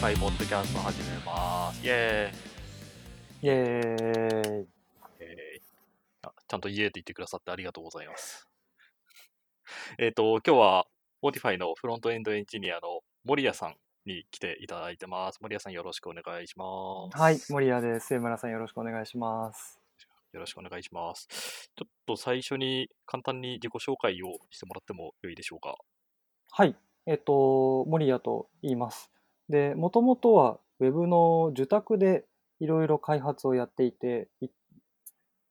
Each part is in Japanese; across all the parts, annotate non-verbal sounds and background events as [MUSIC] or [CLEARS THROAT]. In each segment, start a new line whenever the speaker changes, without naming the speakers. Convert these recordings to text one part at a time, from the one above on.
Modify ポッドキャスト始めます。イェーイ。
イエーイ。
えーあちゃんとイエーイって言ってくださってありがとうございます。[LAUGHS] えっと、今日は Modify のフロントエンドエンジニアの森谷さんに来ていただいてます。森谷さんよろしくお願いします。
はい、森谷です。末村さんよろしくお願いします。
よろしくお願いします。ちょっと最初に簡単に自己紹介をしてもらってもよいでしょうか？
はい、えっと、森谷と言います。で、もともとは Web の受託でいろいろ開発をやっていて、い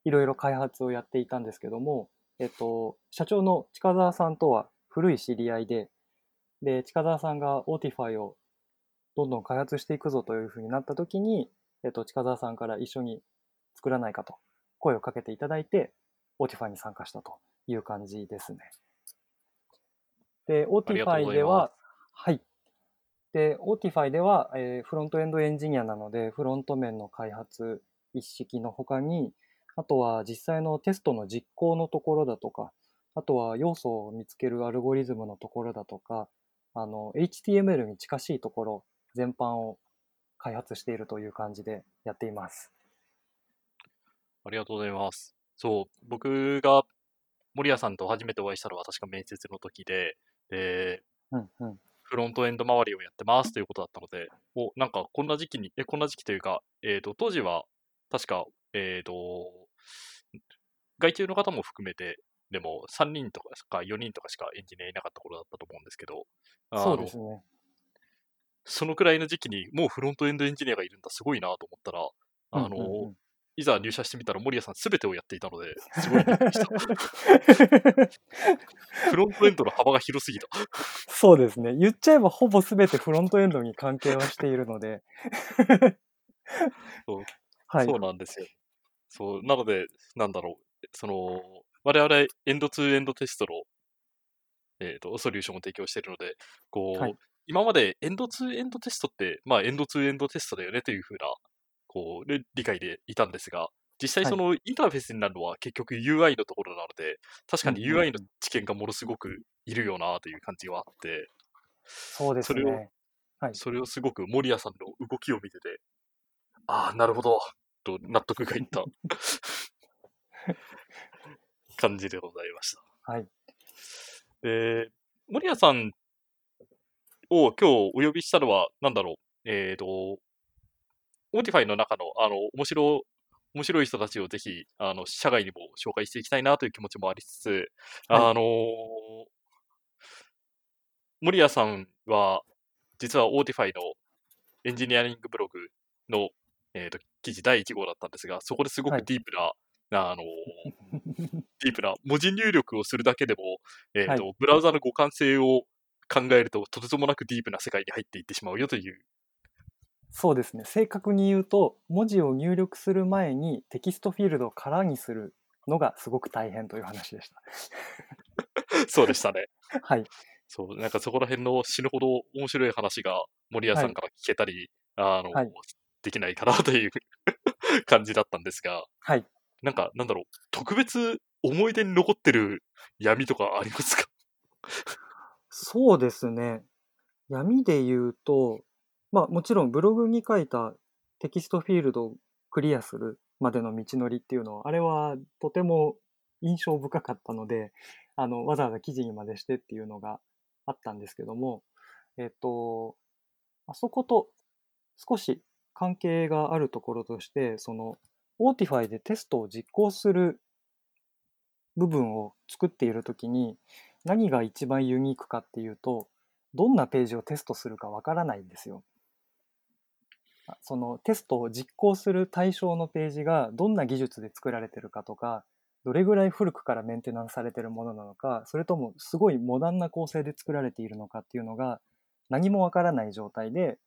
いろいろ開発をやっていたんですけども、えっと、社長の近澤さんとは古い知り合いで、で、近澤さんが Autify をどんどん開発していくぞというふうになった時に、えっと、近澤さんから一緒に作らないかと声をかけていただいて、Autify に参加したという感じですね。で、
ありがとうござ
Autify
います
では、はい。で、Autify では、えーフロントエンドエンジニアなので、フロント面の開発一式の他に、あとは実際のテストの実行のところだとか、あとは要素を見つけるアルゴリズムのところだとか、あの、HTML に近しいところ全般を開発しているという感じでやっています。
ありがとうございます。そう、僕が森谷さんと初めてお会いしたのは確か面接の時で、で、
うんうん。
フロントエンド周りをやってますということだったので、お、なんかこんな時期に、え、こんな時期というか、えっ、と、当時は確か、えっ、と、外注の方も含めて、でも3人とかしか4人とかしかエンジニアいなかった頃だったと思うんですけど、
そうですね。
そのくらいの時期にもうフロントエンドエンジニアがいるんだ、すごいなと思ったら、あの、
うんうんうん
いざ入社してみたら森谷さん全てをやっていたので、[LAUGHS] すごいびっくりした。[LAUGHS] フロントエンドの幅が広すぎた。
そうですね。言っちゃえばほぼ全てフロントエンドに関係はしているので。
そう
はい。
そうなんですよ。そう、なので、なんだろう、その、我々エンドツーエンドテストの、えー、とソリューションを提供しているので、こう、
はい
今までエンドツーエンドテストって、まあ、エンドツーエンドテストだよねというふうな、こう、理理解でいたんですが、実際そのインターフェースになるのは結局 UI のところなので、確かに UI の知見がものすごくいるよなという感じはあって、
そうです
それを
ね。はい。
それをすごく森谷さんの動きを見てて、ああ、なるほど、と納得がいった感じでございました。
はい。
で、森谷さんを今日お呼びしたのは、なんだろう、えっ、と、 Autify の中の、あの、面白、面白い人たちをぜひ、あの、社外にも紹介していきたいなという気持ちもありつつ、
はい。
あの森谷さんは、実は Autify のエンジニアリングブログの、えーと記事第1号だったんですが、そこですごく
はい。
ディープな、あの [LAUGHS] ディープな文字入力をするだけでも、えーと
は
ブラウザの互換性を考えると、とてつもなくディープな世界に入っていってしまうよという、
そうですね。正確に言うと、文字を入力する前にテキストフィールドを空にするのがすごく大変という話でし [LAUGHS]
そうでしたね。
た。はい。
そう、なんかそこら辺の死ぬほど面白い話が森谷さんから聞けたり、あの、
はい
できないかなという [LAUGHS] 感じだったんですが、
はい。
なんか、なんだろう、特別思い出に残ってる闇とかありますか？
そうですね。闇で言うと、まあもちろんブログに書いたテキストフィールドをクリアするまでの道のりっていうのは、あれはとても印象深かったので、あの、わざわざ記事にまでしてっていうのがあったんですけども、えっと、あそこと少し関係があるところとして、その、 Autify でテストを実行する部分を作っているときに、何が一番ユニークかっていうと、どんなページをテストするかわからないんですよ。そのテストを実行する対象のページがどんな技術で作られてるかとか、どれぐらい古くからメンテナンスされてるものなのか、それともすごいモダンな構成で作られているのかっていうのが何もわからない状態で、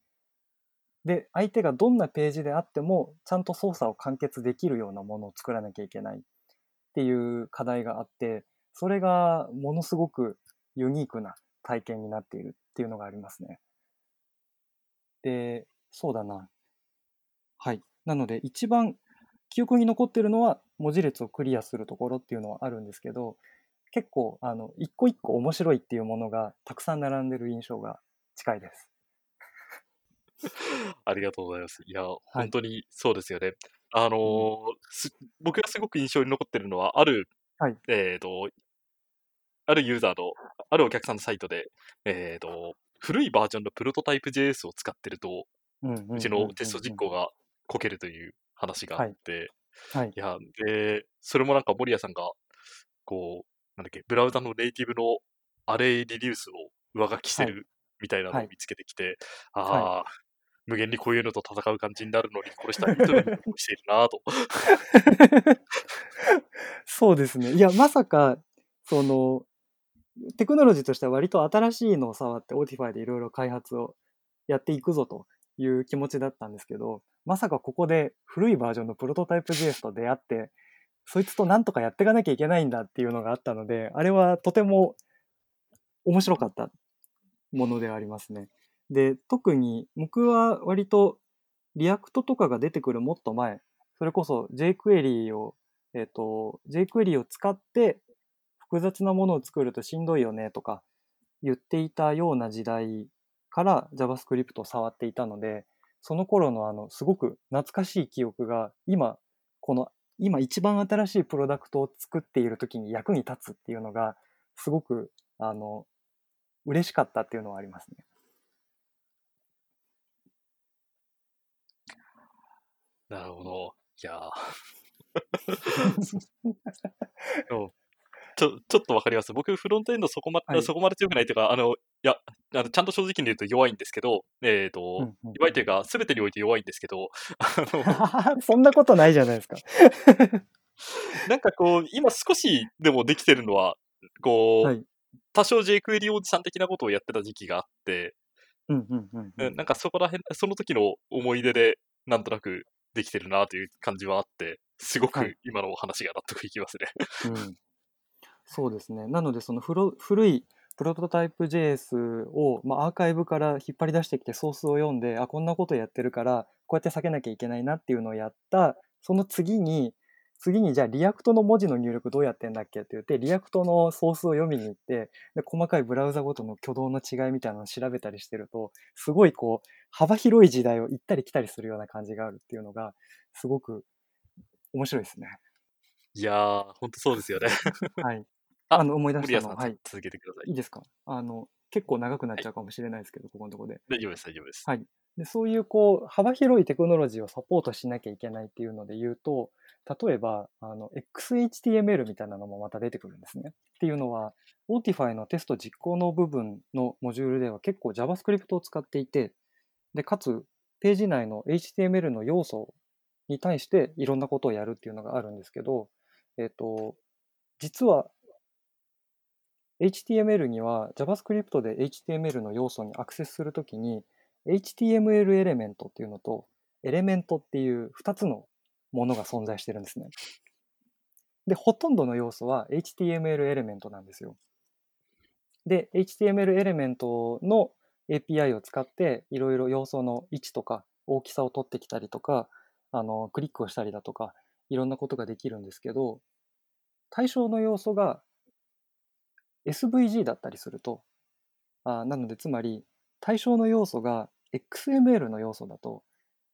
で、相手がどんなページであっても、ちゃんと操作を完結できるようなものを作らなきゃいけないっていう課題があって、それがものすごくユニークな体験になっているっていうのがありますね。で、そうだな。はい。なので、一番記憶に残ってるのは文字列をクリアするところっていうのはあるんですけど、結構、あの、一個一個面白いっていうものがたくさん並んでる印象が近いです。[LAUGHS]
ありがとうございます。いや、本当にそうですよね。あのーす僕がすごく印象に残ってるのは、ある、
はい
えっ、と、あるユーザーの、あるお客さんのサイトで、えっ、と、古いバージョンのプロトタイプ JS を使ってると、うちのテスト実行がこけるという話があって、
はい。
い、や、で、それもなんか森谷さんが、こう、なんだっけ、ブラウザのネイティブのアレイリデュースを上書きしてるみたいなのを
はい。
見つけてきて、
は
ああ、無限にこういうのと戦う感じになるのに、これしたらいいとしているなぁと。
そうですね。いや、まさか、その、テクノロジーとしては割と新しいのを触って Otify でいろいろ開発をやっていくぞという気持ちだったんですけど、まさかここで古いバージョンのプロトタイプ JS と出会って、そいつとなんとかやっていかなきゃいけないんだっていうのがあったので、あれはとても面白かったものでありますね。で、特に僕は割と React とかが出てくるもっと前、それこそ jQuery を、えっ、と、jQuery を使って複雑なものを作るとしんどいよねとか言っていたような時代から JavaScript を触っていたので、その頃のあの、すごく懐かしい記憶が今、この、今一番新しいプロダクトを作っている時に役に立つっていうのが、すごく、あの、嬉しかったっていうのはありますね。
なるほど。いやー [LAUGHS] でもちょ、[LAUGHS] ちょっとわかります。僕、フロントエンドそこま、
はい
そこまで強くないというか、あの、いや、あのちゃんと正直に言うと弱いんですけど、えっ、と、
うんうん
弱いというか、すべてにおいて弱いんですけど、[LAUGHS] あの、[LAUGHS]
そんなことないじゃないですか。
なんかこう、今少しでもできてるのは、こう、
はい
多少 jQuery おじさん的なことをやってた時期があって、
うんうんうん
なんかそこら辺、その時の思い出で、なんとなくできてるなという感じはあって、すご
はい
く今のお話が納得いきますね。
うん、そうですね。なので、その古古いプロトタイプ JS を、まあ、アーカイブから引っ張り出してきてソースを読んで、あ、こんなことやってるから、こうやって避けなきゃいけないなっていうのをやった、その次に、次にじゃあ React の文字の入力どうやってんだっけって言って、 React のソースを読みに行って、で細かいブラウザごとの挙動の違いみたいなのを調べたりしてると、すごいこう、幅広い時代を行ったり来たりするような感じがあるっていうのが、すごく面白いですね。
いやー、ほんとそうですよね。
はい。
あ
あの、思い出したのは、はい。
続けてください。
いいですか？あの、結構長くなっちゃうかもしれないですけど、ここのところで。
大丈夫です、大丈夫です。
はいで。そういう、こう、幅広いテクノロジーをサポートしなきゃいけないっていうので言うと、例えば、あの、XHTML みたいなのもまた出てくるんですね。っていうのは、Otify のテスト実行の部分のモジュールでは結構 JavaScript を使っていて、で、かつ、ページ内の HTML の要素に対していろんなことをやるっていうのがあるんですけど、えっ、と、実は HTML には JavaScript で HTML の要素にアクセスするときに HTML エレメントっていうのとエレメントっていう2つのものが存在してるんですね。で、ほとんどの要素は HTML エレメントなんですよ。で、HTML エレメントの API を使っていろいろ要素の位置とか大きさを取ってきたりとか、あの、クリックをしたりだとか、いろんなことができるんですけど、対象の要素が SVG だったりすると、あなのでつまり対象の要素が XML の要素だと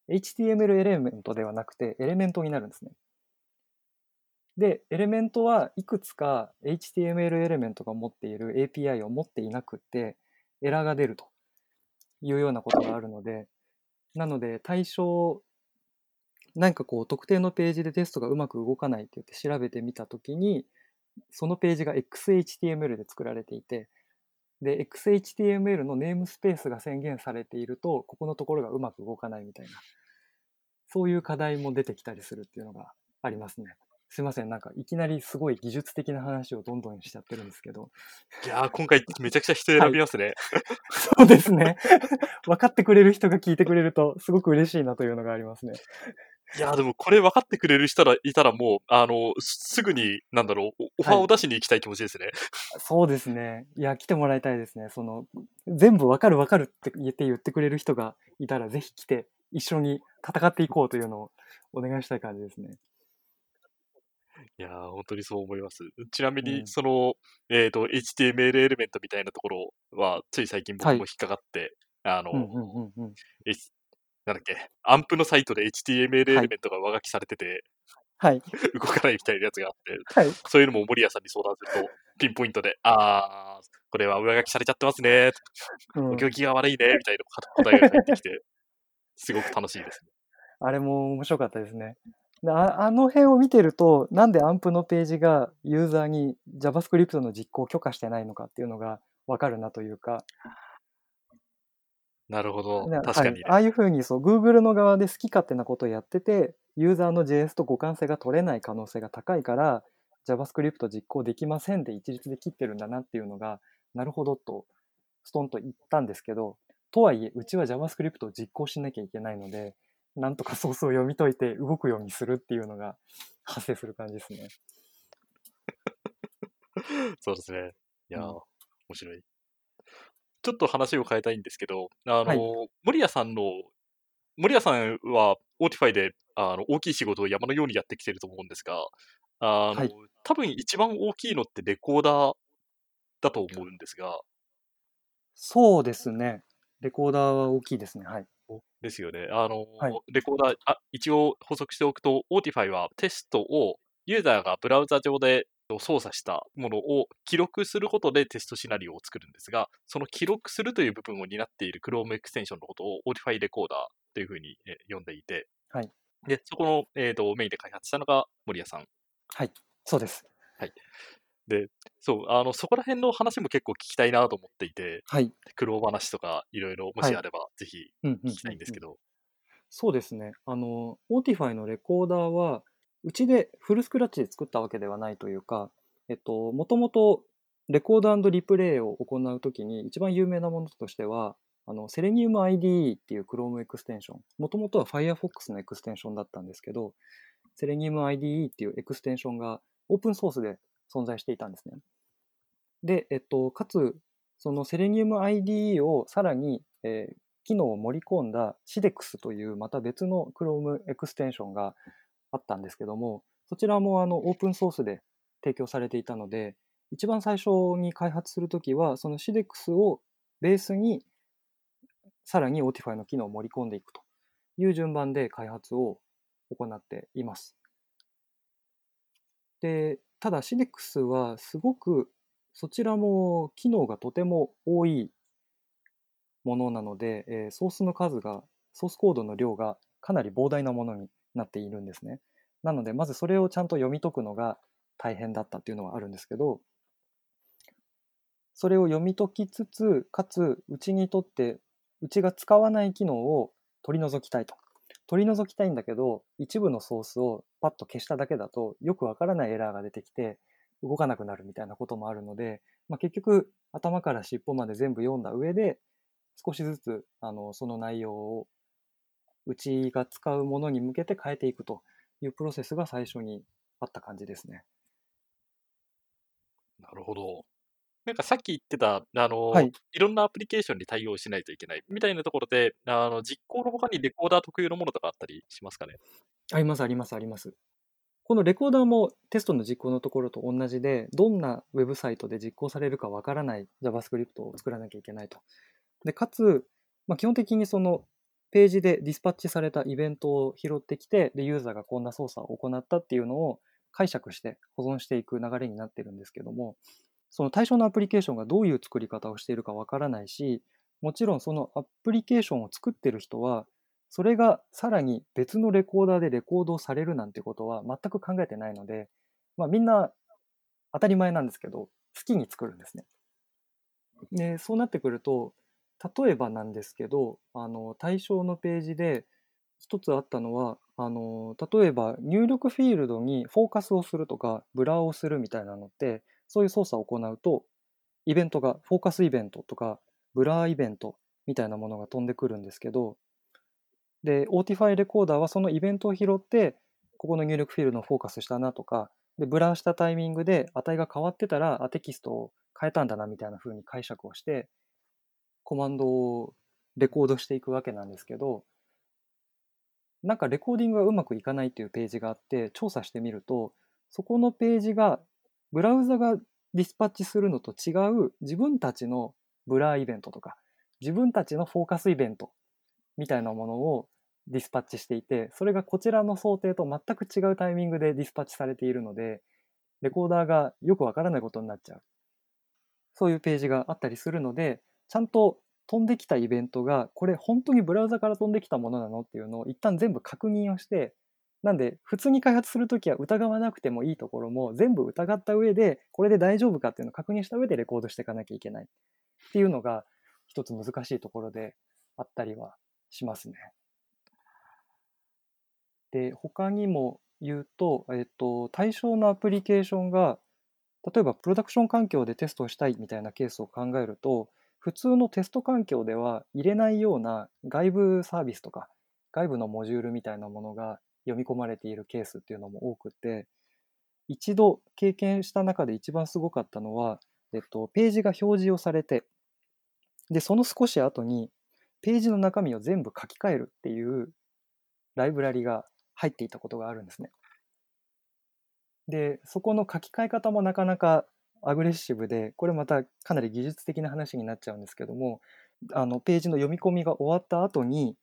HTML エレメントではなくてエレメントになるんですね。で、エレメントはいくつか HTML エレメントが持っている API を持っていなくてエラーが出るというようなことがあるので、なので対象、なんかこう特定のページでテストがうまく動かないって言って調べてみたときに、そのページが XHTML で作られていて、で、XHTML のネームスペースが宣言されていると、ここのところがうまく動かないみたいな、そういう課題も出てきたりするっていうのがありますね。すいません、なんかいきなりすごい技術的な話をどんどんしちゃってるんですけど。
いやー、今回めちゃくちゃ人選びますね。
そうですね。[LAUGHS] 分かってくれる人が聞いてくれると、すごく嬉しいなというのがありますね。
いやー、でもこれ分かってくれる人らいたらもう、あの、すすぐに、なんだろう、オオファーを出しに行きたい気持ちですね。
そうですね。いや、来てもらいたいですね。その、全部わかるわかるって言って言ってくれる人がいたら、ぜひ来て、一緒に戦っていこうというのをお願いしたい感じですね。
いやー、本当にそう思います。ちなみに、
うん
その、えっ、と、HTML エレメントみたいなところは、つい最近僕も
はい
引っかかって、あの、
うんうんうんうん。
なんだっけ、アンプのサイトで HTML エレ
はい
メントが上書きされてて、
はい。[LAUGHS]
動かないみたいなやつがあって、
はい。
そういうのも森谷さんに相談すると、ピンポイントで、あー、これは上書きされちゃってますね、
うん
お行儀が悪いね、みたいな答えが返ってきて、[LAUGHS] すごく楽しいですね。
あれも面白かったですね。でああの辺を見てると、なんでアンプのページがユーザーに JavaScript の実行を許可してないのかっていうのがわかるなというか、
なるほど。
な
確かにね、
はい、ああいうふうにそう Google の側で好き勝手なことをやってて、ユーザーの JS と互換性が取れない可能性が高いから、JavaScript 実行できませんで一律で切ってるんだなっていうのが、なるほどと、ストンと言ったんですけど、とはいえ、うちは JavaScript を実行しなきゃいけないので、なんとかソースを読み解いて動くようにするっていうのが発生する感じですね。[LAUGHS]
そうですね。いやー、
うん
面白い。ちょっと話を変えたいんですけど、あの、
はい
森谷さんの、森谷さんは Otify であの大きい仕事を山のようにやってきてると思うんですが、あの、
はい
多分一番大きいのってレコーダーだと思うんですが、
そうですね。レコーダーは大きいですね。はい。
ですよね。あの、
はい
レコーダー、あ一応補足しておくと、Otify はテストをユーザーがブラウザ上で操作したものを記録することでテストシナリオを作るんですが、その記録するという部分を担っている Chrome エクステンションのことを Otify レコーダーというふうに、えー呼んでいて、
はい
で、そこの、えー、とメインで開発したのが森谷さん。
はい。そうです。
そう、あの、そこら辺の話も結構聞きたいなと思っていて、
はい。
苦労話とかいろいろもしあれば、ぜひ
うんうんうん
聞きたいんですけど。
そうですね。あの、Otify のレコーダーは、うちでフルスクラッチで作ったわけではないというか、えっと、もともとレコーダーリプレイを行うときに一番有名なものとしては、あの、Selenium IDE っていう Chrome エクステンション。もともとは Firefox のエクステンションだったんですけど、Selenium IDE っていうエクステンションがオープンソースで存在していたんですね。で、えっと、かつ、その Selenium IDE をさらに、えー機能を盛り込んだ SIDEX というまた別の Chrome エクステンションがあったんですけども、そちらもあのオープンソースで提供されていたので、一番最初に開発するときは、その SIDEX をベースにさらに Otify の機能を盛り込んでいくという順番で開発を行っています。で、ただ SIDEX はすごくそちらも機能がとても多いものなので、えーソースの数が、ソースコードの量がかなり膨大なものになっているんですね。なので、まずそれをちゃんと読み解くのが大変だったっていうのはあるんですけど、それを読み解きつつ、かつ、うちにとって、うちが使わない機能を取り除きたいと。取り除きたいんだけど、一部のソースをパッと消しただけだと、よくわからないエラーが出てきて、動かなくなるみたいなこともあるので、まあ、結局、頭から尻尾まで全部読んだ上で、少しずつあのその内容をうちが使うものに向けて変えていくというプロセスが最初にあった感じですね。
なるほど。なんかさっき言ってた、あの、
はい
い、ろんなアプリケーションに対応しないといけないみたいなところで、あの実行の他にレコーダー特有のものとかあったりしますかね？
ありますありますあります。このレコーダーもテストの実行のところと同じで、どんなウェブサイトで実行されるかわからない JavaScript を作らなきゃいけないと。で、かつ、まあ、基本的にそのページでディスパッチされたイベントを拾ってきて、で、ユーザーがこんな操作を行ったっていうのを解釈して保存していく流れになってるんですけども、その対象のアプリケーションがどういう作り方をしているかわからないし、もちろんそのアプリケーションを作ってる人は、それがさらに別のレコーダーでレコードされるなんてことは全く考えてないので、まあ、みんな当たり前なんですけど、好きに作るんですね。で、そうなってくると、例えばなんですけど、あの対象のページで一つあったのは、あの例えば入力フィールドにフォーカスをするとか、ブラーをするみたいなのって、そういう操作を行うと、イベントが、フォーカスイベントとか、ブラーイベントみたいなものが飛んでくるんですけど、で、Otify レコーダーはそのイベントを拾って、ここの入力フィールドのフォーカスしたなとか、で、 blur したタイミングで値が変わってたら、あテキストを変えたんだなみたいな風に解釈をして、コマンドをレコードしていくわけなんですけど、なんかレコーディングがうまくいかないっていうページがあって、調査してみると、そこのページが、ブラウザが dispatch するのと違う自分たちの blur イベントとか、自分たちのフォーカスイベントみたいなものをディスパッチしていて、それがこちらの想定と全く違うタイミングでディスパッチされているので、レコーダーがよくわからないことになっちゃう。そういうページがあったりするので、ちゃんと飛んできたイベントが、これ本当にブラウザから飛んできたものなのっていうのを一旦全部確認をして、なんで普通に開発するときは疑わなくてもいいところも全部疑った上で、これで大丈夫かっていうのを確認した上でレコードしていかなきゃいけないっていうのが一つ難しいところであったりはしますね。で、他にも言うと、えっと、対象のアプリケーションが、例えばプロダクション環境でテストしたいみたいなケースを考えると、普通のテスト環境では入れないような外部サービスとか、外部のモジュールみたいなものが読み込まれているケースっていうのも多くて、一度経験した中で一番すごかったのは、えっと、ページが表示をされて、で、その少し後に、ページの中身を全部書き換えるっていうライブラリが入っていたことがあるんですね。で、そこの書き換え方もなかなかアグレッシブで、これまたかなり技術的な話になっちゃうんですけども、あのページの読み込みが終わった後に、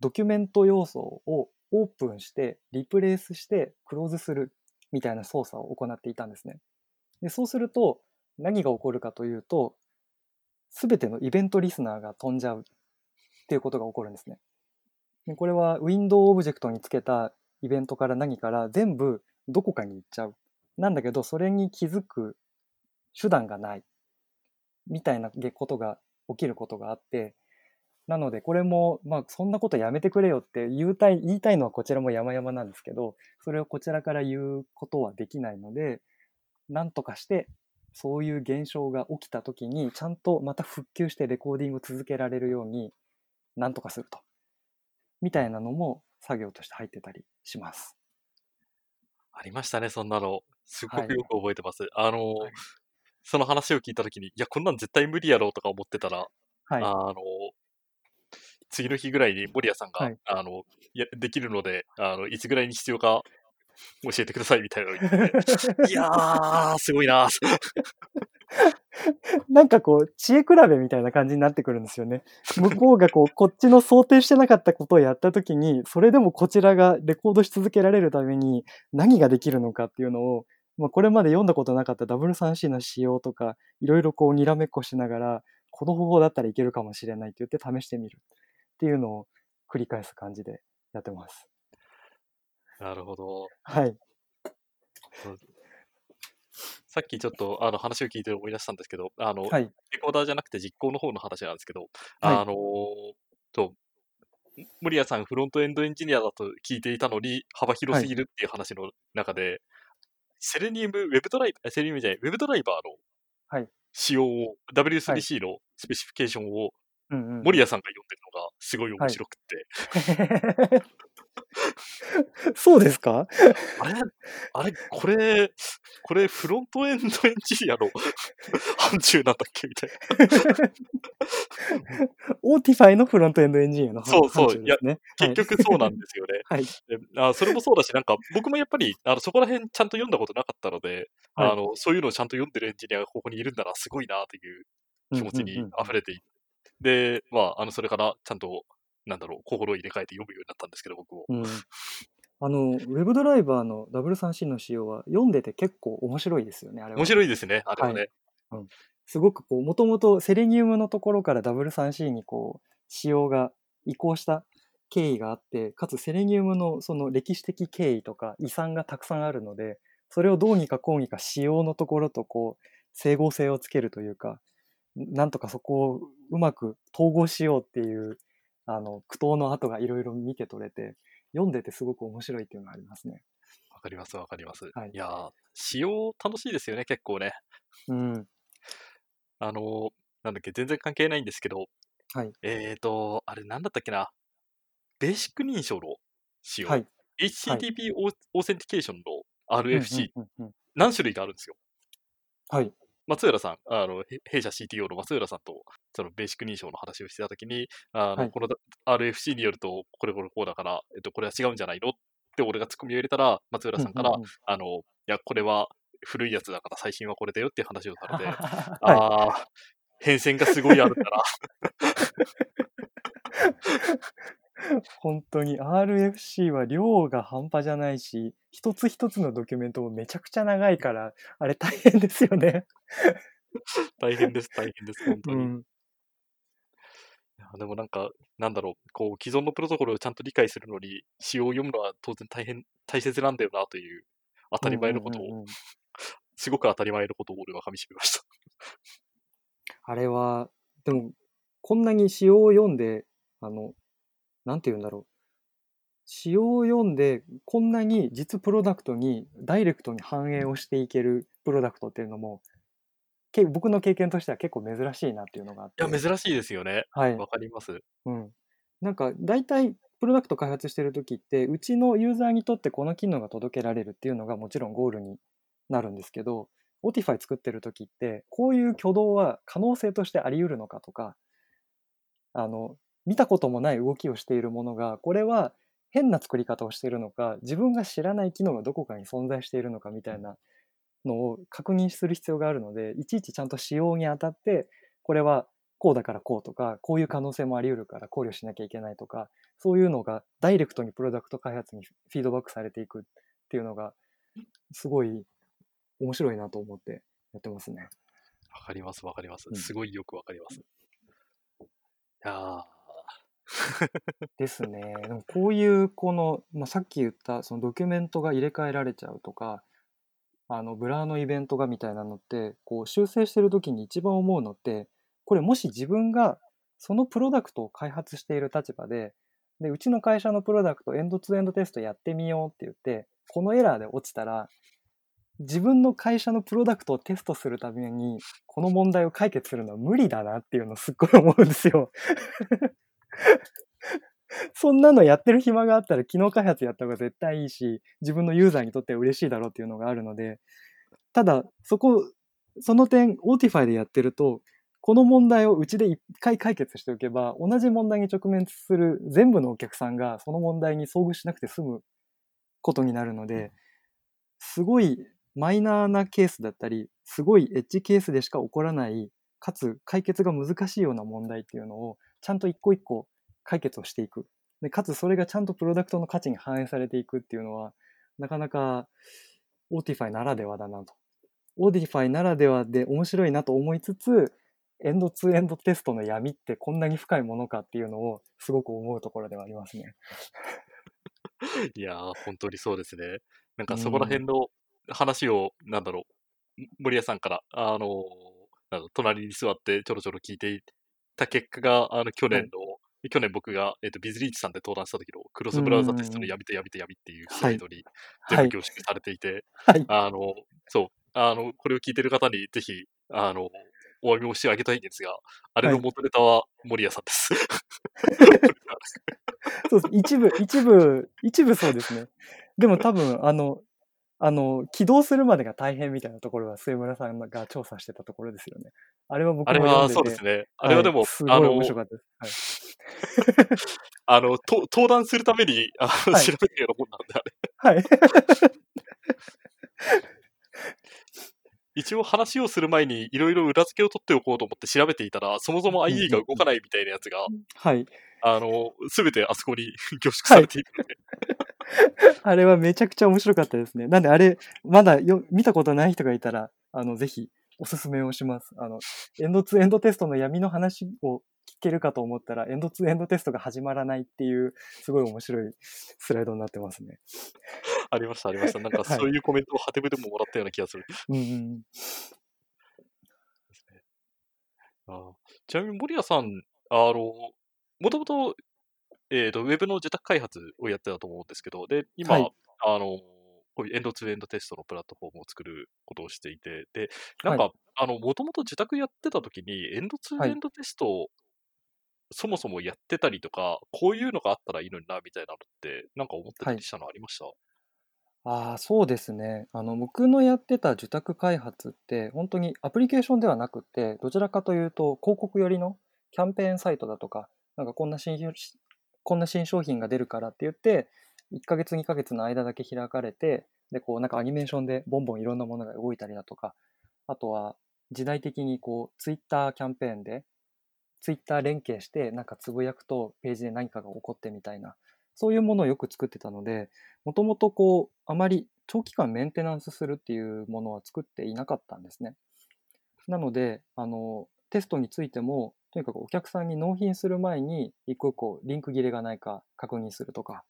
ドキュメント要素をオープンして、リプレイスして、クローズするみたいな操作を行っていたんですね。でそうすると、何が起こるかというと、すべてのイベントリスナーが飛んじゃうっていうことが起こるんですね。でこれは Window オブジェクトにつけたイベントから何から全部どこかに行っちゃう。なんだけど、それに気づく手段がない。みたいなことが起きることがあって、なので、これも、まあ、そんなことやめてくれよって言いたい、言いたいのはこちらも山々なんですけど、それをこちらから言うことはできないので、なんとかして、そういう現象が起きた時に、ちゃんとまた復旧してレコーディングを続けられるように、なんとかすると。みたいなのも作業として入ってたりします。
ありましたね、そんなの。すごくよく覚えてます。はい、あの、はい、その話を聞いたときに、いや、こんなん絶対無理やろうとか思ってたら、はい、あの、次の日ぐらいに森谷さんが、はい、あのやできるのであの、いつぐらいに必要か教えてくださいみたいなの言って、[LAUGHS] いやー、すごいな [LAUGHS]
なんかこう、知恵比べみたいな感じになってくるんですよね。向こうがこう、こっちの想定してなかったことをやったときに、それでもこちらがレコードし続けられるために何ができるのかっていうのを、まあ、これまで読んだことなかった W3C の仕様とか、いろいろこう、にらめっこしながら、この方法だったらいけるかもしれないって言って試してみるっていうのを繰り返す感じでやってます。
なるほど。
はい。
さっきちょっとあの話を聞いて思い出したんですけど、あの、はい、レコーダーじゃなくて実行の方の話なんですけど、はい、あのと、森谷さんフロントエンドエンジニアだと聞いていたのに幅広すぎるっていう話の中で、はい、セレニウムウェブドライバー、セレニウムじゃない、ウェブドライバーの仕様を、W3C の specification を森谷さんが読んでるのがすごい面白くて、は [LAUGHS] い [LAUGHS]
そうですか？
あれあれこれ、これフロントエンドエンジニアの [LAUGHS] 範疇なんだっけ？みたいな。[LAUGHS]
Autify のフロントエンドエンジニアの
範疇、ね、そう。そう。いや、結局そうなんですよね。はい、あそれもそうだし、なんか僕もやっぱりあのそこら辺ちゃんと読んだことなかったので、はい、あのそういうのをちゃんと読んでるエンジニアがここにいるんだな、すごいなという気持ちに溢れていて、で、まあ、あのそれからちゃんとなんだろう、心を入れ替えて読むようになったんですけど、僕も。
うん、あの、ウェブドライバーの W3C の仕様は読んでて結構面白いですよね、あれは。
面白いですね、あれはね。
はい、うん、すごくこう、もともとセレニウムのところから W3C にこう、仕様が移行した経緯があって、かつセレニウムのその歴史的経緯とか遺産がたくさんあるので、それをどうにかこうにか仕様のところとこう、整合性をつけるというか、なんとかそこをうまく統合しようっていうあの、苦闘の跡がいろいろ見て取れて、読んでてすごく面白いっていうのがありますね。
わかります、わかります。はい、いや仕様楽しいですよね、結構ね。
うん。
あの、なんだっけ、全然関係ないんですけど、
はい。
えっ、ー、と、あれなんだったっけな、 Basic 認証の仕様、はい、HTTP Authentication の RFC、何種類かあるんですよ。
はい。
松浦さん、あの弊社 CTO の松浦さんとそのベーシック認証の話をしてたときに、あの、はい、この RFC によると、これこれこうだから、えっと、これは違うんじゃないのって俺がツッコミを入れたら、松浦さんから、あの、いや、これは古いやつだから最新はこれだよっていう話をされて、[LAUGHS] はい、ああ、変遷がすごいあるんだな。[LAUGHS] [LAUGHS]
本当に RFC は量が半端じゃないし、一つ一つのドキュメントもめちゃくちゃ長いから、あれ大変ですよね。[LAUGHS]
大変です、大変です、本当に。い
うん。
やでもなんか、なんだろう、こう、既存のプロトコルをちゃんと理解するのに、仕様を読むのは当然大変、大切なんだよなという、当たり前のことを、
うんうんうんうん
すごく当たり前のことを俺は噛み締めました。
あれは、でも、こんなに詩を読んで、あの、なんて言うんだろう。詩を読んで、こんなに実プロダクトにダイレクトに反映をしていけるプロダクトっていうのも、け僕の経験としては結構珍しいなっていうのがあって。
いや、珍しいですよね。
はい。
わかります。
うん。なんか、大体、プロダクト開発してる時って、うちのユーザーにとってこの機能が届けられるっていうのがもちろんゴールになるんですけど、Otify 作ってる時って、こういう挙動は可能性としてあり得るのかとか、あの、見たこともない動きをしているものが、これは変な作り方をしているのか、自分が知らない機能がどこかに存在しているのかみたいなのを確認する必要があるので、いちいちちゃんと仕様にあたって、これはこうだからこうとか、こういう可能性もあり得るから考慮しなきゃいけないとか、そういうのがダイレクトにプロダクト開発にフィードバックされていくっていうのが、すごい面白いなと思ってやってますね。
わかります、わかります
う。ん
すごいよくわかります。いやー [LAUGHS]
ですね。でもこういうこの、まあ、さっき言ったそのドキュメントが入れ替えられちゃうとか、あの blur のイベントがみたいなのって、こう修正してる時に一番思うのって、これもし自分がそのプロダクトを開発している立場で、で、うちの会社のプロダクトエンドツーエンドテストやってみようって言って、このエラーで落ちたら、自分の会社のプロダクトをテストするために、この問題を解決するのは無理だなっていうのをすっごい思うんですよ。[LAUGHS] そんなのやってる暇があったら機能開発やった方が絶対いいし、自分のユーザーにとっては嬉しいだろうっていうのがあるので、ただ、そこ、その点、Otify でやってると、この問題をうちで一回解決しておけば、同じ問題に直面する全部のお客さんがその問題に遭遇しなくて済むことになるので、すごいマイナーなケースだったり、すごいエッジケースでしか起こらない、かつ解決が難しいような問題っていうのを、ちゃんと一個一個解決をしていく。で、かつそれがちゃんとプロダクトの価値に反映されていくっていうのは、なかなか Otify ならではだなと。Otify ならではで面白いなと思いつつ、エンドツーエンドテストの闇ってこんなに深いものかっていうのをすごく思うところではありますね。
いやー、本当にそうですね。なんかそこら辺の話を、なんだろう、森谷さんから、あのー隣に座ってちょろちょろ聞いてた結果が、あの、去年の、去年僕が、えっ、と、ビズリーチさんで登壇した時のクロスブラウザテストの闇と闇と闇っていうスライドに
はい。
全部凝縮されていて、
はい。
あの、そう、あの、これを聞いてる方にぜひ、あの、お詫びをしてあげたいんですが、あれの元ネタは森谷さんです。[LAUGHS]
そうです。一部、一部、一部そうですね。でも多分、あの、あの、起動するまでが大変みたいなところは末村さんが調査してたところですよね。あれは僕
あれは
も読んでて。
そうですね。あれはでも、
いすごい
あの
面白かったです。
あの、[LAUGHS] と登壇するために、あの、
はい
調べたようなもんなんで、あれ。
はい。はい。
一応話をする前にいろいろ裏付けを取っておこうと思って調べていたら、そもそも IE が動かないみたいなやつが、
はい。
あの、すべてあそこに [LAUGHS] 凝縮されているので、[LAUGHS]
あれはめちゃくちゃ面白かったですね。なんであれ、まだよ見たことない人がいたら、あの、ぜひおすすめをします。あの、エンドツーエンドテストの闇の話を聞けるかと思ったら、エンドツーエンドテストが始まらないっていう、すごい面白いスライドになってますね。
ありました、ありました。なんか
はい
そういうコメントをハテブでももらったような気がする。
うんうん。
あーちなみに森谷さん、あの、もともと、えっ、と、ウェブの受託開発をやってたと思うんですけど、で、今、
はい。
あの、こういうエンドツーエンドテストのプラットフォームを作ることをしていて、で、なんか、
は
あの、もともと自宅やってた時に、エンドツーエンドテストをそもそもやってたりとか、こういうのがあったらいいのにな、みたいなのって、なんか思ってたりしたのありました、
ああ、そうですね。あの、僕のやってた受託開発って、本当にアプリケーションではなくて、どちらかというと、広告寄りのキャンペーンサイトだとか、なんかこんな新商こんな新商品が出るからって言って、1ヶ月2ヶ月の間だけ開かれて、で、こう、なんかアニメーションでボンボンいろんなものが動いたりだとか、あとは時代的にこう、ツイッターキャンペーンで、ツイッター連携してなんかつぶやくとページで何かが起こってみたいなそういうものをよく作ってたのでもともとこうあまり長期間メンテナンスするっていうものは作っていなかったんですね。なのであのテストについてもとにかくお客さんに納品する前に一個一個リンク切れがないか確認するとか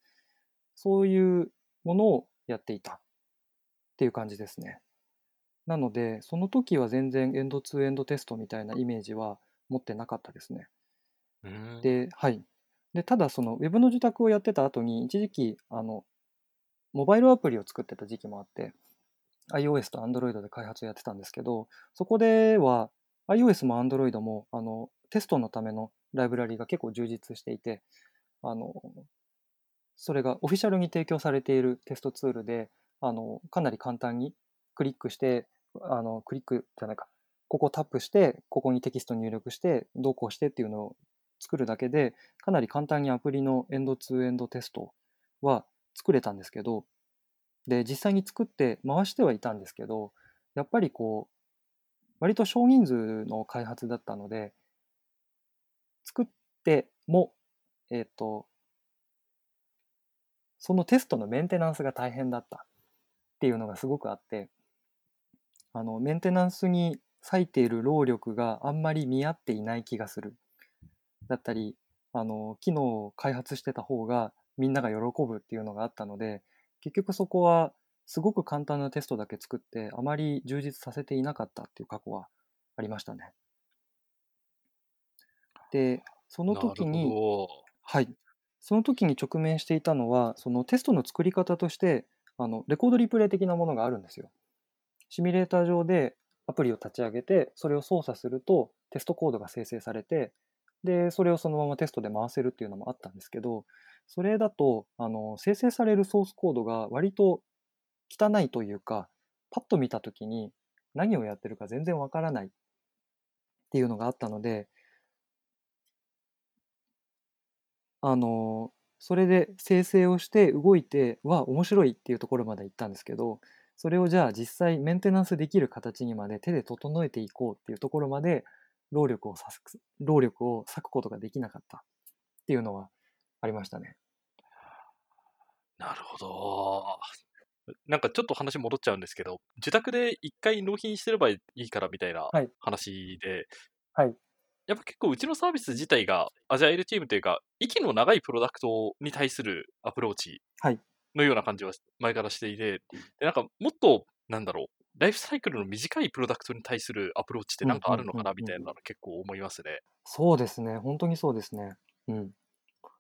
そういうものをやっていたっていう感じですね。なのでその時は全然エンドツーエンドテストみたいなイメージは持ってなかったですね。
うん
で、はい。で、ただその Web の受託をやってた後に一時期あのモバイルアプリを作ってた時期もあって iOS と Android で開発をやってたんですけどそこでは iOS も Android もあのテストのためのライブラリが結構充実していてあのそれがオフィシャルに提供されているテストツールであのかなり簡単にクリックしてあのクリックじゃないか。ここをタップしてここにテキスト入力してどうこうしてっていうのを作るだけでかなり簡単にアプリのエンドツーエンドテストは作れたんですけどで実際に作って回してはいたんですけどやっぱりこう割と少人数の開発だったので作ってもえっ、とそのテストのメンテナンスが大変だったっていうのがすごくあってあのメンテナンスに割いている労力があんまり見合っていない気がするだったりあの機能を開発してた方がみんなが喜ぶっていうのがあったので結局そこはすごく簡単なテストだけ作ってあまり充実させていなかったっていう過去はありましたね。でその時
なる
に
ほ
はい。その時に直面していたのは、そのテストの作り方として、あの、レコードリプレイ的なものがあるんですよ。シミュレーター上でアプリを立ち上げて、それを操作するとテストコードが生成されて、で、それをそのままテストで回せるっていうのもあったんですけど、それだと、あの、生成されるソースコードが割と汚いというか、パッと見た時に何をやってるか全然わからないっていうのがあったので、あの、それで生成をして動いて、わ、面白いっていうところまで行ったんですけど、それをじゃあ実際メンテナンスできる形にまで手で整えていこうっていうところまで労力を割く、労力を割くことができなかったっていうのはありましたね。
なるほど。なんかちょっと話戻っちゃうんですけど、自宅で一回納品してればいいからみたいな
はい
話で、
はい。
やっぱ結構うちのサービス自体がアジャイルチームというか、息の長いプロダクトに対するアプローチ
はい
のような感じは前からしていて、でなんかもっと、なんだろう、ライフサイクルの短いプロダクトに対するアプローチってなんかあるのかなみたいなの結構思いますね。
そうですね。本当にそうですね。うん。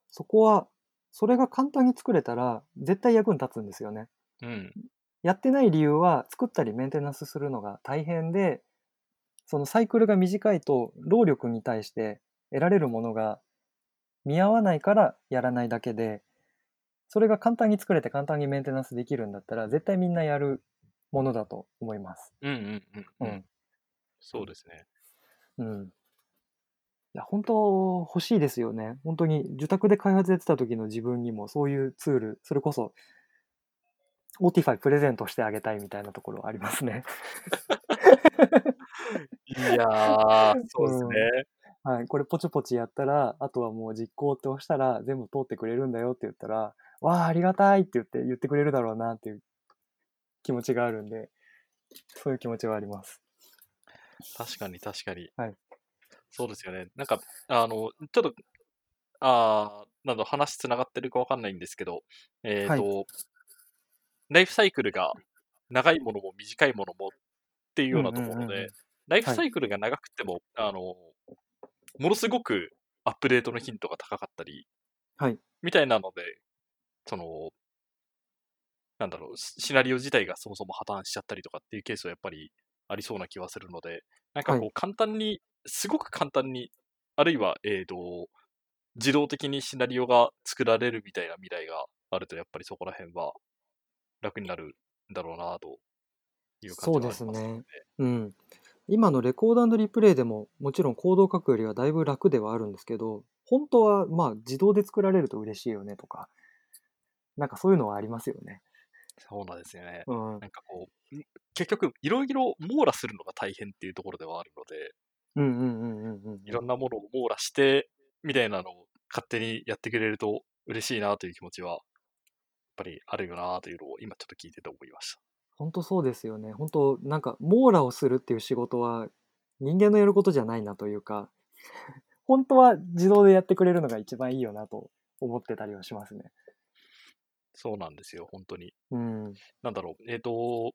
そこは、それが簡単に作れたら絶対役に立つんですよね。
うん。
やってない理由は作ったりメンテナンスするのが大変でそのサイクルが短いと労力に対して得られるものが見合わないからやらないだけでそれが簡単に作れて簡単にメンテナンスできるんだったら絶対みんなやるものだと思います。
うんうんうん、
う
うんん。そうですね。
うん。いや本当欲しいですよね。本当に受託で開発やってた時の自分にもそういうツールそれこそ Otify プレゼントしてあげたいみたいなところありますね。[LAUGHS]
いやー、そうですね。
はい、これポチポチやったら、あとはもう実行って押したら全部通ってくれるんだよって言ったら、わあ、ありがたいって言って言ってくれるだろうなっていう気持ちがあるんで、そういう気持ちはあります。
確かに確かに。
はい
そうですよね。なんか、あの、ちょっと、あーなんだろう話つながってるかわかんないんですけど、えっ、と、ライフサイクルが長いものも短いものもっていうようなところ
うんうんうんうん
で、ライフサイクルが長くても、あの、ものすごくアップデートの頻度が高かったり、
はい。
みたいなので、その、なんだろう、シシナリオ自体がそもそも破綻しちゃったりとかっていうケースはやっぱりありそうな気はするので、なんかこ
は
う簡単に、すごく簡単に、あるいは、えっ、と、自動的にシナリオが作られるみたいな未来があると、やっぱりそこら辺は楽になるんだろうなという感じはあります
そうですね。うん。今のレコードリプレイでももちろんコードを書くよりはだいぶ楽ではあるんですけど、本当はまあ自動で作られると嬉しいよねとか、なんかそういうのはありますよね。
そうなんですよね。
うん。
なんかこう、ん結局、いろいろ網羅するのが大変っていうところではあるので、
うんうんうんうんうん。
いろんなものを網羅して、みたいなのを勝手にやってくれると嬉しいなという気持ちは、やっぱりあるよなというのを今ちょっと聞いてて思いました。
本当そうですよね。本当なんか網羅をするっていう仕事は人間のやることじゃないなというか、[LAUGHS] 本当は自動でやってくれるのが一番いいよなと思ってたりはしますね。
そうなんですよ、本当に。
うん。
なんだろう、えっ、と、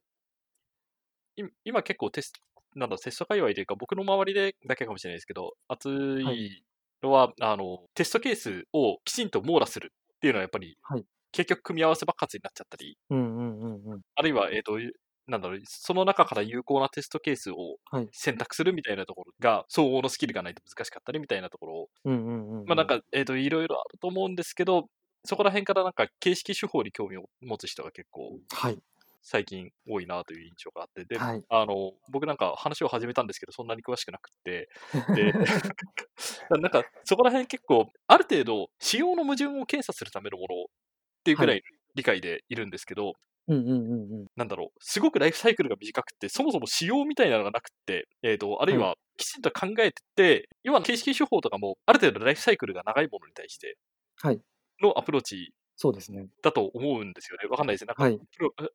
い今結構テスト、なんだテスト界隈というか、僕の周りでだけかもしれないですけど、熱いのは、あの、テストケースをきちんと網羅するっていうのはやっぱり、
はい
結局組み合わせばっかつになっちゃったり、
うんうんうんうん。
あるいは、えっ、と、なんだろう、その中から有効なテストケースを
はい
選択するみたいなところが、総合のスキルがないと難しかったりみたいなところを。まあなんか、えっ、と、いろいろあると思うんですけど、そこら辺からなんか形式手法に興味を持つ人が結構
はい。
最近多いなという印象があって、で、
はい。
あの、僕なんか話を始めたんですけど、そんなに詳しくなくって、で、[LAUGHS] なんかそこら辺結構、ある程度、仕様の矛盾を検査するためのものっていうくらい理解でいるんですけど、
うんうんうんうん。
なんだろう、すごくライフサイクルが短くて、そもそも仕様みたいなのがなくって、えっ、と、あるいはきちんと考えてて、要は形式手法とかも、ある程度ライフサイクルが長いものに対して
はい。
のアプローチ。だと思うんですよね。わかんないです。なんか、
はい。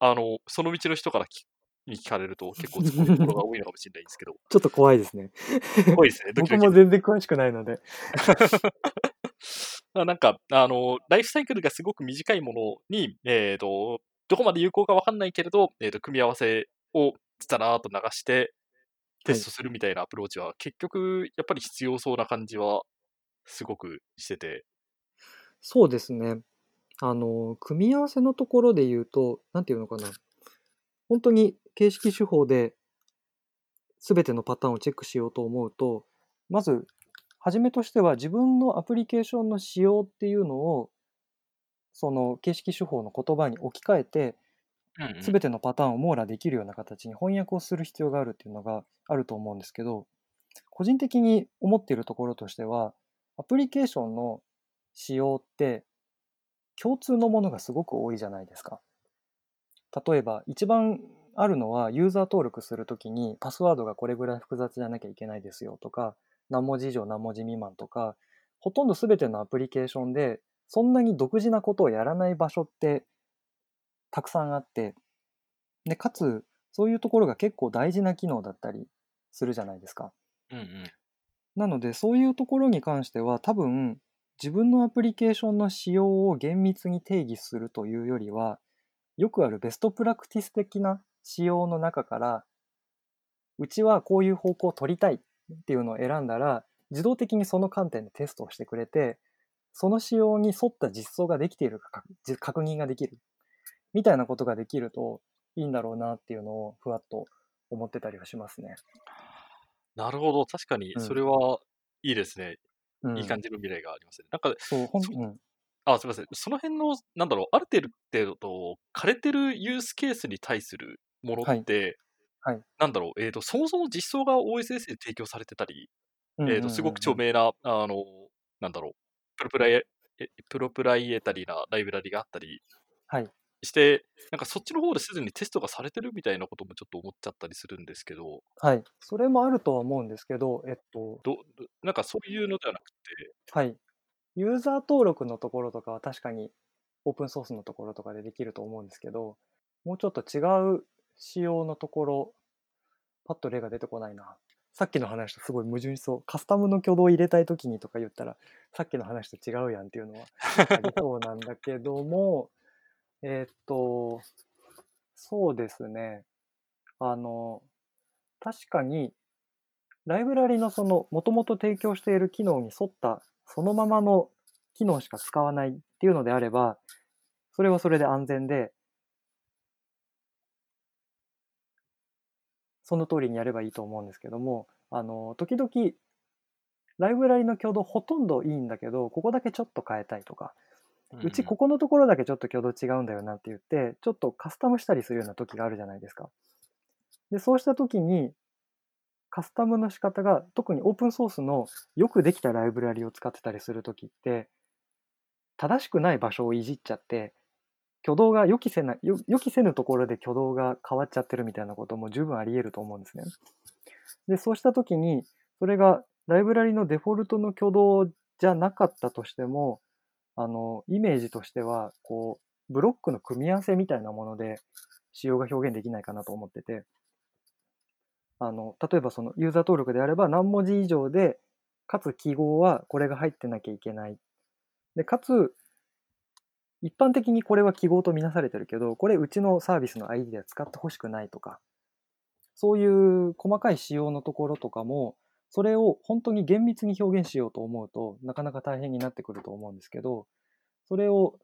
あの、その道の人からきに聞かれると [LAUGHS] 結構突っ込むところが多いのかもしれないんですけど、
ちょっと怖いですね。
多いですね。ドキ
僕
ドキ
も全然詳しくないので。[LAUGHS]
あなんか、あの、ライフサイクルがすごく短いものに、えっ、と、どこまで有効かわかんないけれど、えっ、と、組み合わせをつたらーっと流して、テストするみたいなアプローチは、結局、やっぱり必要そうな感じは、すごくしてて、
そうですね。あの、組み合わせのところで言うと、なんていうのかな。本当に形式手法で全てのパターンをチェックしようと思うと、まず、はじめとしては自分のアプリケーションの仕様っていうのを、その形式手法の言葉に置き換えて、
うんうん
全てのパターンを網羅できるような形に翻訳をする必要があるっていうのがあると思うんですけど、個人的に思っているところとしては、アプリケーションの仕様って共通のものがすごく多いじゃないですか。例えば一番あるのはユーザー登録するときにパスワードがこれぐらい複雑じゃなきゃいけないですよとか何文字以上何文字未満とかほとんど全てのアプリケーションでそんなに独自なことをやらない場所ってたくさんあってでかつそういうところが結構大事な機能だったりするじゃないですか。
うんうん
なのでそういうところに関しては多分自分のアプリケーションの仕様を厳密に定義するというよりはよくあるベストプラクティス的な仕様の中からうちはこういう方向を取りたいっていうのを選んだら自動的にその観点でテストをしてくれてその仕様に沿った実装ができているか確認ができるみたいなことができるといいんだろうなっていうのをふわっと思ってたりはしますね。
なるほど。確かに、
うん
それはいいですね。
うん、
いい感じの未来がありますね。なんか、
そうほん
そう
うん
あ、すみません。その辺の、なんだろう、ある程度と、枯れてるユースケースに対するものって、
はいはい。
なんだろう、えっ、と、そもそも実装が OSS で提供されてたり、えっ、と、すごく著名な、あの、なんだろう、プロプライプロプライエタリーなライブラリがあったり
はい。
して、なんかそっちの方ですでにテストがされてるみたいなこともちょっと思っちゃったりするんですけど、
はい。それもあるとは思うんですけど、えっと、
ど、どなんかそういうのではなくて、
はい。ユーザー登録のところとかは確かにオープンソースのところとかでできると思うんですけど、もうちょっと違う仕様のところ、パッと例が出てこないな。さっきの話とすごい矛盾しそう。カスタムの挙動を入れたいときにとか言ったら、さっきの話と違うやんっていうのは [LAUGHS] ありそうなんだけども、えーっと、そうですね。あの、確かに、ライブラリのその、もともと提供している機能に沿った、そのままの機能しか使わないっていうのであれば、それはそれで安全で、その通りにやればいいと思うんですけども、あの、時々、ライブラリの挙動ほとんどいいんだけど、ここだけちょっと変えたいとか、うちここのところだけちょっと挙動違うんだよなって言って、ちょっとカスタムしたりするような時があるじゃないですか。で、そうした時に、カスタムの仕方が、特にオープンソースのよくできたライブラリを使ってたりする時って、正しくない場所をいじっちゃって、挙動が予期せな予期せぬところで挙動が変わっちゃってるみたいなことも十分あり得ると思うんですね。で、そうした時に、それがライブラリのデフォルトの挙動じゃなかったとしても、あの、イメージとしては、こう、ブロックの組み合わせみたいなもので仕様が表現できないかなと思ってて、あの、例えばそのユーザー登録であれば何文字以上で、かつ記号はこれが入ってなきゃいけない。で、かつ、一般的にこれは記号とみなされてるけど、これうちのサービスの ID では使ってほしくないとか、そういう細かい仕様のところとかも、それを本当に厳密に表現しようと思うとなかなか大変になってくると思うんですけど、それを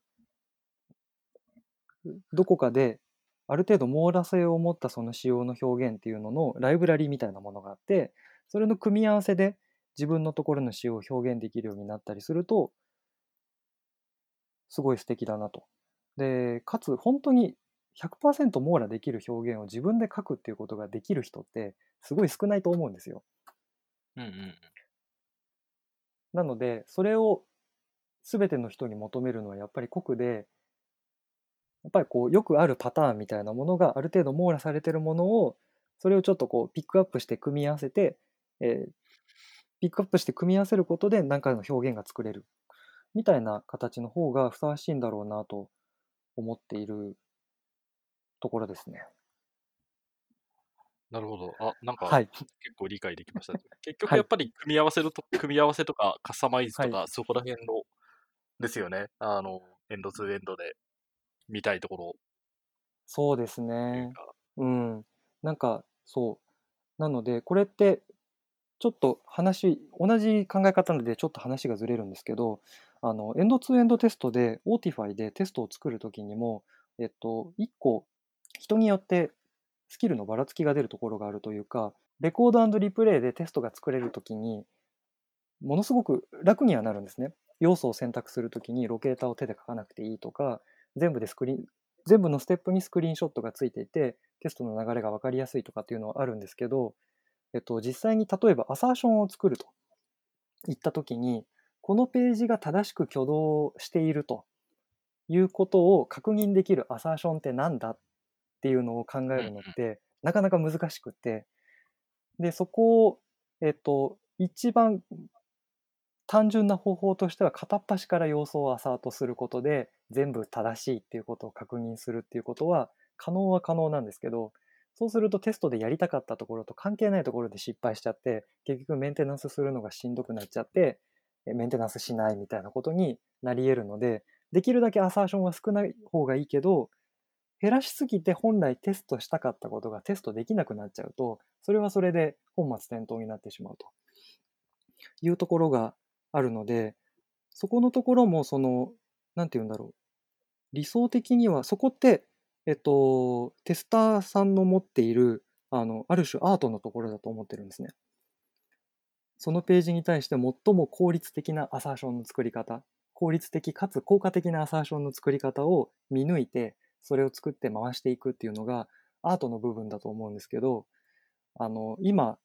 どこかである程度網羅性を持ったその仕様の表現っていうののライブラリみたいなものがあって、それの組み合わせで自分のところの仕様を表現できるようになったりすると、すごい素敵だなと。で、かつ本当に100%網羅できる表現を自分で書くっていうことができる人ってすごい少ないと思うんですよ。
うんうん。
なので、それを全ての人に求めるのはやっぱり酷で、やっぱりこうよくあるパターンみたいなものがある程度網羅されてるものを、それをちょっとこうピックアップして組み合わせて、えーピックアップして組み合わせることで何かの表現が作れるみたいな形の方がふさわしいんだろうなと思っているところですね。
なるほど。あ、なんか
はい。
結構理解できました。結
はい
局やっぱり組み合わせると、組み合わせとかカスタマイズと
は
か、そこら辺の、ですよね。あの、エンドツーエンドで見たいところ
そうですね。
か。
うん。なんか、そう。なので、これって、ちょっと話、同じ考え方なのでちょっと話がずれるんですけど、あの、エンドツーエンドテストで、 Autify でテストを作るときにも、えっと、一個、人によってスキルのばらつきが出るところがあるというか、 record replay でテストが作れるときに、ものすごく楽にはなるんですね。要素を選択するときにロケーターを手で書かなくていいとか、全部でスクリーン、全部のステップにスクリーンショットがついていて、テストの流れが分かりやすいとかっていうのはあるんですけど、えっと、実際に例えばアサーションを作るといったときに、このページが正しく挙動しているということを確認できるアサーションってなんだっていうのを考えるのって、なかなか難しくて、で、そこを、えっと、一番単純な方法としては片っ端から要素をアサートすることで全部正しいっていうことを確認するっていうことは可能は可能なんですけどそうするとテストでやりたかったところと関係ないところで失敗しちゃって結局メンテナンスするのがしんどくなっちゃってメンテナンスしないみたいなことになり得るのでできるだけアサーションは少ない方がいいけど減らしすぎて本来テストしたかったことがテストできなくなっちゃうとそれはそれで本末転倒になってしまうというところがあるので、そこのところも、その、なんて言うんだろう。理想的には、そこって、えっと、テスターさんの持っている、あの、ある種アートのところだと思ってるんですね。そのページに対して最も効率的なアサーションの作り方、効率的かつ効果的なアサーションの作り方を見抜いて、それを作って回していくっていうのがアートの部分だと思うんですけど、あの、今、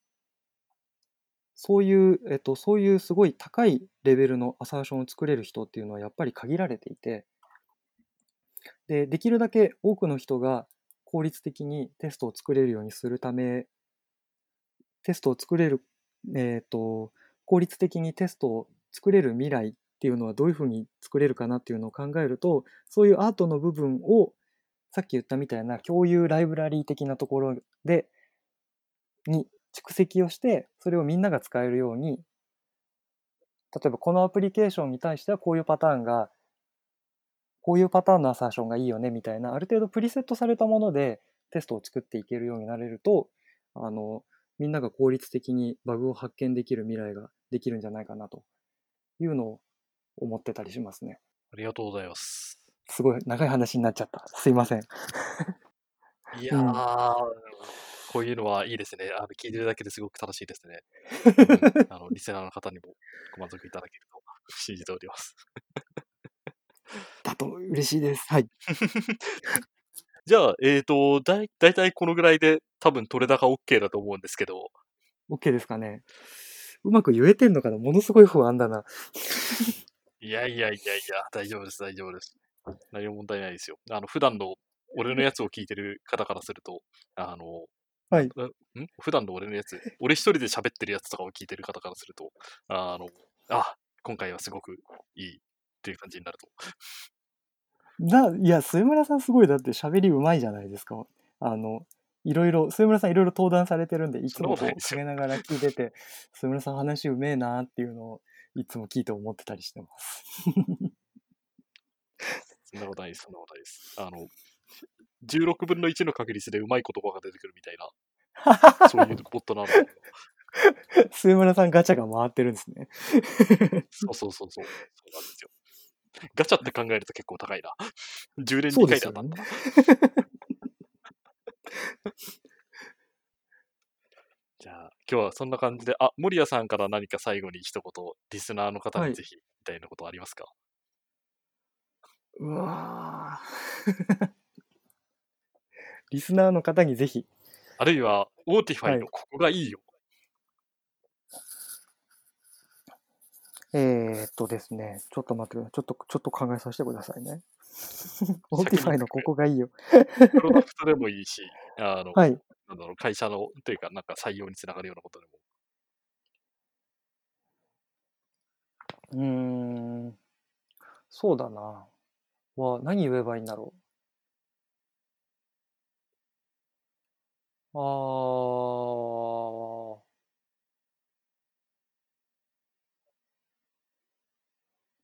そういう、えっと、そういうすごい高いレベルのアサーションを作れる人っていうのはやっぱり限られていて、で、できるだけ多くの人が効率的にテストを作れるようにするため、テストを作れる、えっと、効率的にテストを作れる未来っていうのはどういうふうに作れるかなっていうのを考えると、そういうアートの部分をさっき言ったみたいな共有ライブラリー的なところで、に蓄積をして、それをみんなが使えるように、例えばこのアプリケーションに対してはこういうパターンが、こういうパターンのアサーションがいいよねみたいな、ある程度プリセットされたものでテストを作っていけるようになれると、あの、みんなが効率的にバグを発見できる未来ができるんじゃないかなというのを思ってたりしますね。
ありがとうございます。
すごい長い話になっちゃった。すいません。
いや
うん
ー、こういうのはいいですね。あの聞いてるだけですごく楽しいですね。[LAUGHS] うんあのリスナーの方にもご満足いただけると信じております。
だと嬉しいです。はい。[LAUGHS]
じゃあ、えっ、と、だいだいたいこのぐらいで多分取れ高 OK だと思うんですけど、
OK ですかね。うまく言えてんのかな？ものすごい不安だな。
いやいやいやいや、大丈夫です、大丈夫です。何も問題ないですよ。あの、普段の俺のやつを聞いてる方からすると、あの、
はい
ん？普段の俺のやつ、俺一人で喋ってるやつとかを聞いてる方からすると、あの、あ、今回はすごくいいっていう感じになると。
な、いや、末村さんすごい、だって喋りうまいじゃないですか。あの、いろいろ、末村さんいろいろ登壇されてるんで、いつもこう
な
がら聞いてて、末村さん話うめえなっていうのを、いつも聞いて思ってたりしてます。
そんなことないです、そんなことないです。あの、16分の1の確率でうまい言葉が出てくるみたいな、そういうボットなので。[LAUGHS]
末村さんガチャが回ってるんですね。
そうそうそうそう。そうなんですよ。ガチャって考えると結構高いな。10連2
そうですよ
回で当たった
ね
な。。じゃあ、今日はそんな感じで、あ、森谷さんから何か最後に一言、リスナーの方
はい
にぜひ、みたいなことありますか、
うわー [LAUGHS] リスナーの方にぜひ、
あるいは、オーティファイ
はい
のここがいいよ。
えー、っとですね、ちょっと待ってください。ちょっと、ちょっと考えさせてくださいね。 Autify のここがいいよ。
プロダクトでもいいし、あの、[LAUGHS]
はい。
なんだろう会社の、というか、なんか採用につながるようなことでも。
うーん、そうだな。は、何言えばいいんだろう。あー、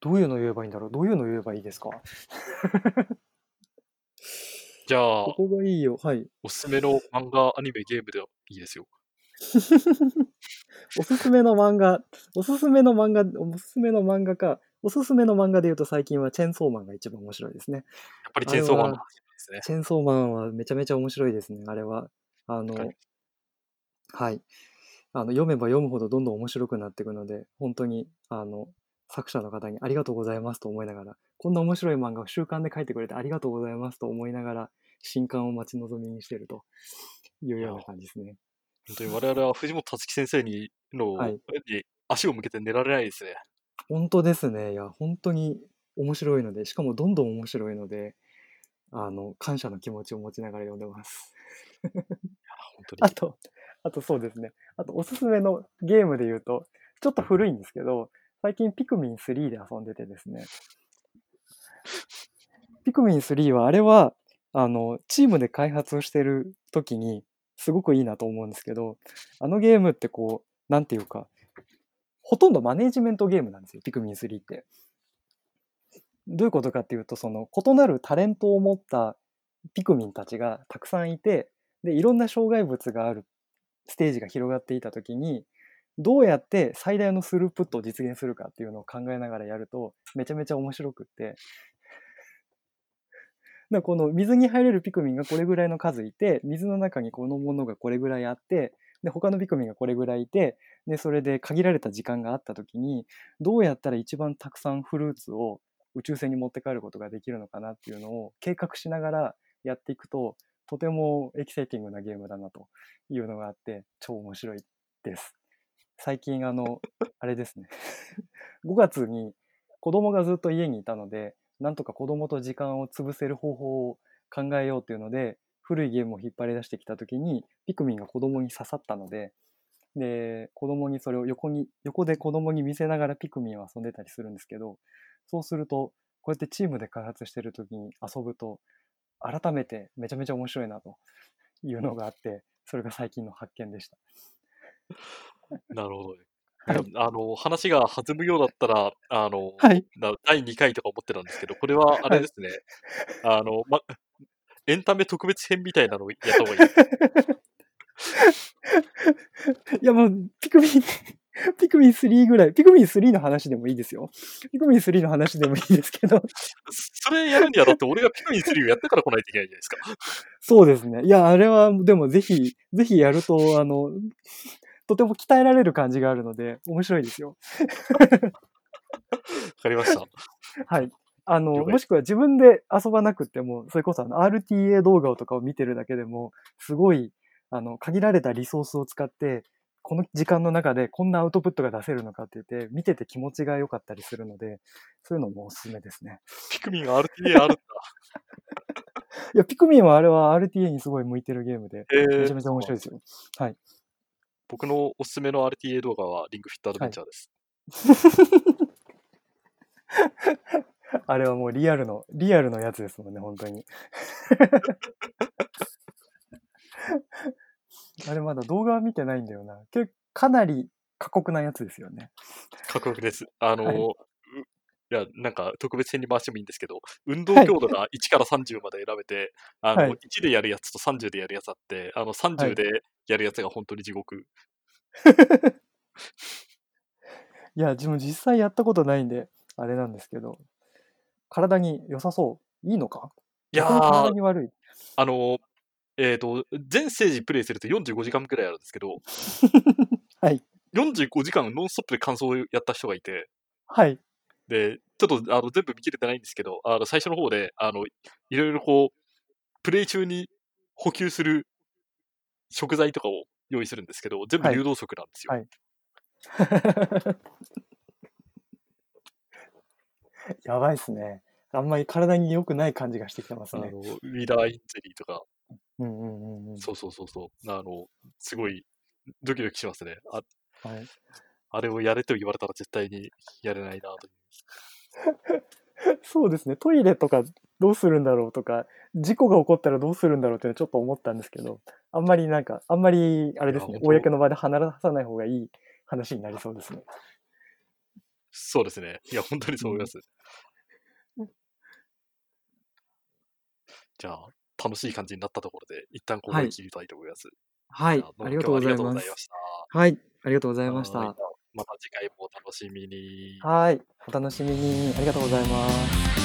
どういうの言えばいいんだろう？どういうの言えばいいですか？[LAUGHS]
じゃあ
こ、こがいいよ。はい。
おすすめの漫画、アニメ、ゲームでいいですよ。[LAUGHS]
おすすめの漫画、おすすめの漫画、おすすめの漫画か、おすすめの漫画で言うと最近はチェーンソーマンが一番面白いですね。
やっぱりチェーンソーマンですね。
チェーンソーマンはめちゃめちゃ面白いですね、あれは。あの、
はい
はい。あの、読めば読むほどどんどん面白くなっていくので、本当に、あの、作者の方にありがとうございますと思いながら、こんな面白い漫画を習慣で書いてくれてありがとうございますと思いながら、新刊を待ち望みにしているというような感じですね。
本当に我々は藤本達樹先生にの、
はい
に足を向けて寝られないですね。
本当ですね。いや、本当に面白いので、しかもどんどん面白いので、あの、感謝の気持ちを持ちながら読んでます。
本当に。
あと、あとそうですね。あと、おすすめのゲームで言うと、ちょっと古いんですけど、最近ピクミン3で遊んでてですね。ピクミン3は、あれは、あの、チームで開発をしてる時に、すごくいいなと思うんですけど、あのゲームってこう、なんていうか、ほとんどマネージメントゲームなんですよ、ピクミン3って。どういうことかっていうと、その異なるタレントを持ったピクミンたちがたくさんいて、で、いろんな障害物があるステージが広がっていたときに、どうやって最大のスループットを実現するかっていうのを考えながらやると、めちゃめちゃ面白くって、だこの水に入れるピクミンがこれぐらいの数いて、水の中にこのものがこれぐらいあって、で、他のピクミンがこれぐらいいて、で、それで限られた時間があったときに、どうやったら一番たくさんフルーツを宇宙船に持って帰ることができるのかなっていうのを計画しながらやっていくと、とてもエキサイティングなゲームだなというのがあって、超面白いです。最近、あの、あれですね。[LAUGHS] 5月に子供がずっと家にいたので、なんとか子供と時間を潰せる方法を考えようっていうので、古いゲームを引っ張り出してきたときに、ピクミンが子供に刺さったので、で、子供にそれを横に、横で子供に見せながらピクミンを遊んでたりするんですけど、そうすると、こうやってチームで開発してるときに遊ぶと、改めてめちゃめちゃ面白いなというのがあって、それが最近の発見でした。[LAUGHS]
なるほどね。
はい [CLEARS THROAT]
あの、話が弾むようだったら、あの、
はい。
な第2回とか思ってたんですけど、これはあれですね。あの、ま、エンタメ特別編みたいなのをやった方がいい。[LAUGHS]
いやもう、ピクミン、ピクミン3ぐらい、ピクミン3の話でもいいですよ。ピクミン3の話でもいいですけど、[LAUGHS]
それやるにはだって俺がピクミン3をやってから来ないといけないじゃないですか。
そうですね。いや、あれは、でもぜひ、ぜひやると、あの、とても鍛えられる感じがあるので、面白いですよ。[LAUGHS]
わかりました。
はい。あの、もしくは自分で遊ばなくても、それこそあの RTA 動画とかを見てるだけでも、すごい、あの、限られたリソースを使って、この時間の中でこんなアウトプットが出せるのかって言って、見てて気持ちが良かったりするので、そういうのもおすすめですね。
ピクミンが RTA あるんだ。[LAUGHS]
いや、ピクミンはあれは RTA にすごい向いてるゲームで、
えー
めちゃめちゃ面白いですよ。はい。
僕のおすすめの RTA 動画はリングフィットアドベンチャーです。[LAUGHS]
あれはもうリアルの、リアルのやつですもんね、本当に。[LAUGHS] あれまだ動画は見てないんだよな。けかなり過酷なやつですよね。
かっこよくです。あの、
はいう
いや、なんか特別編に回してもいいんですけど、運動強度が1から30まで選べて、あの、
はい
1でやるやつと30でやるやつあって、あの、30でやるやつが本当に地獄。[LAUGHS]
いや、自分実際やったことないんで、あれなんですけど、体に良さそう。いいのか？
いや
体
ー、
に悪い。
あの、えっ、と、全ステージプレイすると45時間くらいあるんですけど、[LAUGHS]
はい。
45時間ノンストップで感想をやった人がいて、
はい。
で、ちょっとあの全部見切れてないんですけど、あの最初の方で、あの、いろいろこう、プレイ中に補給する食材とかを用意するんですけど、全部
はい
流動食なんですよ。
はい [LAUGHS] やばいっすね。あんまり体に良くない感じがしてきてますね。
あのウィダーインゼリーとか、
うんうんうんうん。
そうそうそうそう、あの、すごいドキドキしますね。あ
はい、
あれをやれと言われたら絶対にやれないなと。[LAUGHS]
そうですね。トイレとかどうするんだろうとか、事故が起こったらどうするんだろうっていうのはちょっと思ったんですけど、あんまりなんか、あんまりあれですね公の場で話さない方がいい話になりそうですね。
そうですね。いや、本当にそう思います。じゃあ、楽しい感じになったところで、一旦ここ
はい
で切りたいと思います。
はいありがとうござい
今日はありがとうご
ます
ざいました。
はい、ありがとうございまし
はい
た。
また次回もお楽しみに。
はい、お楽しみに。ありがとうございます。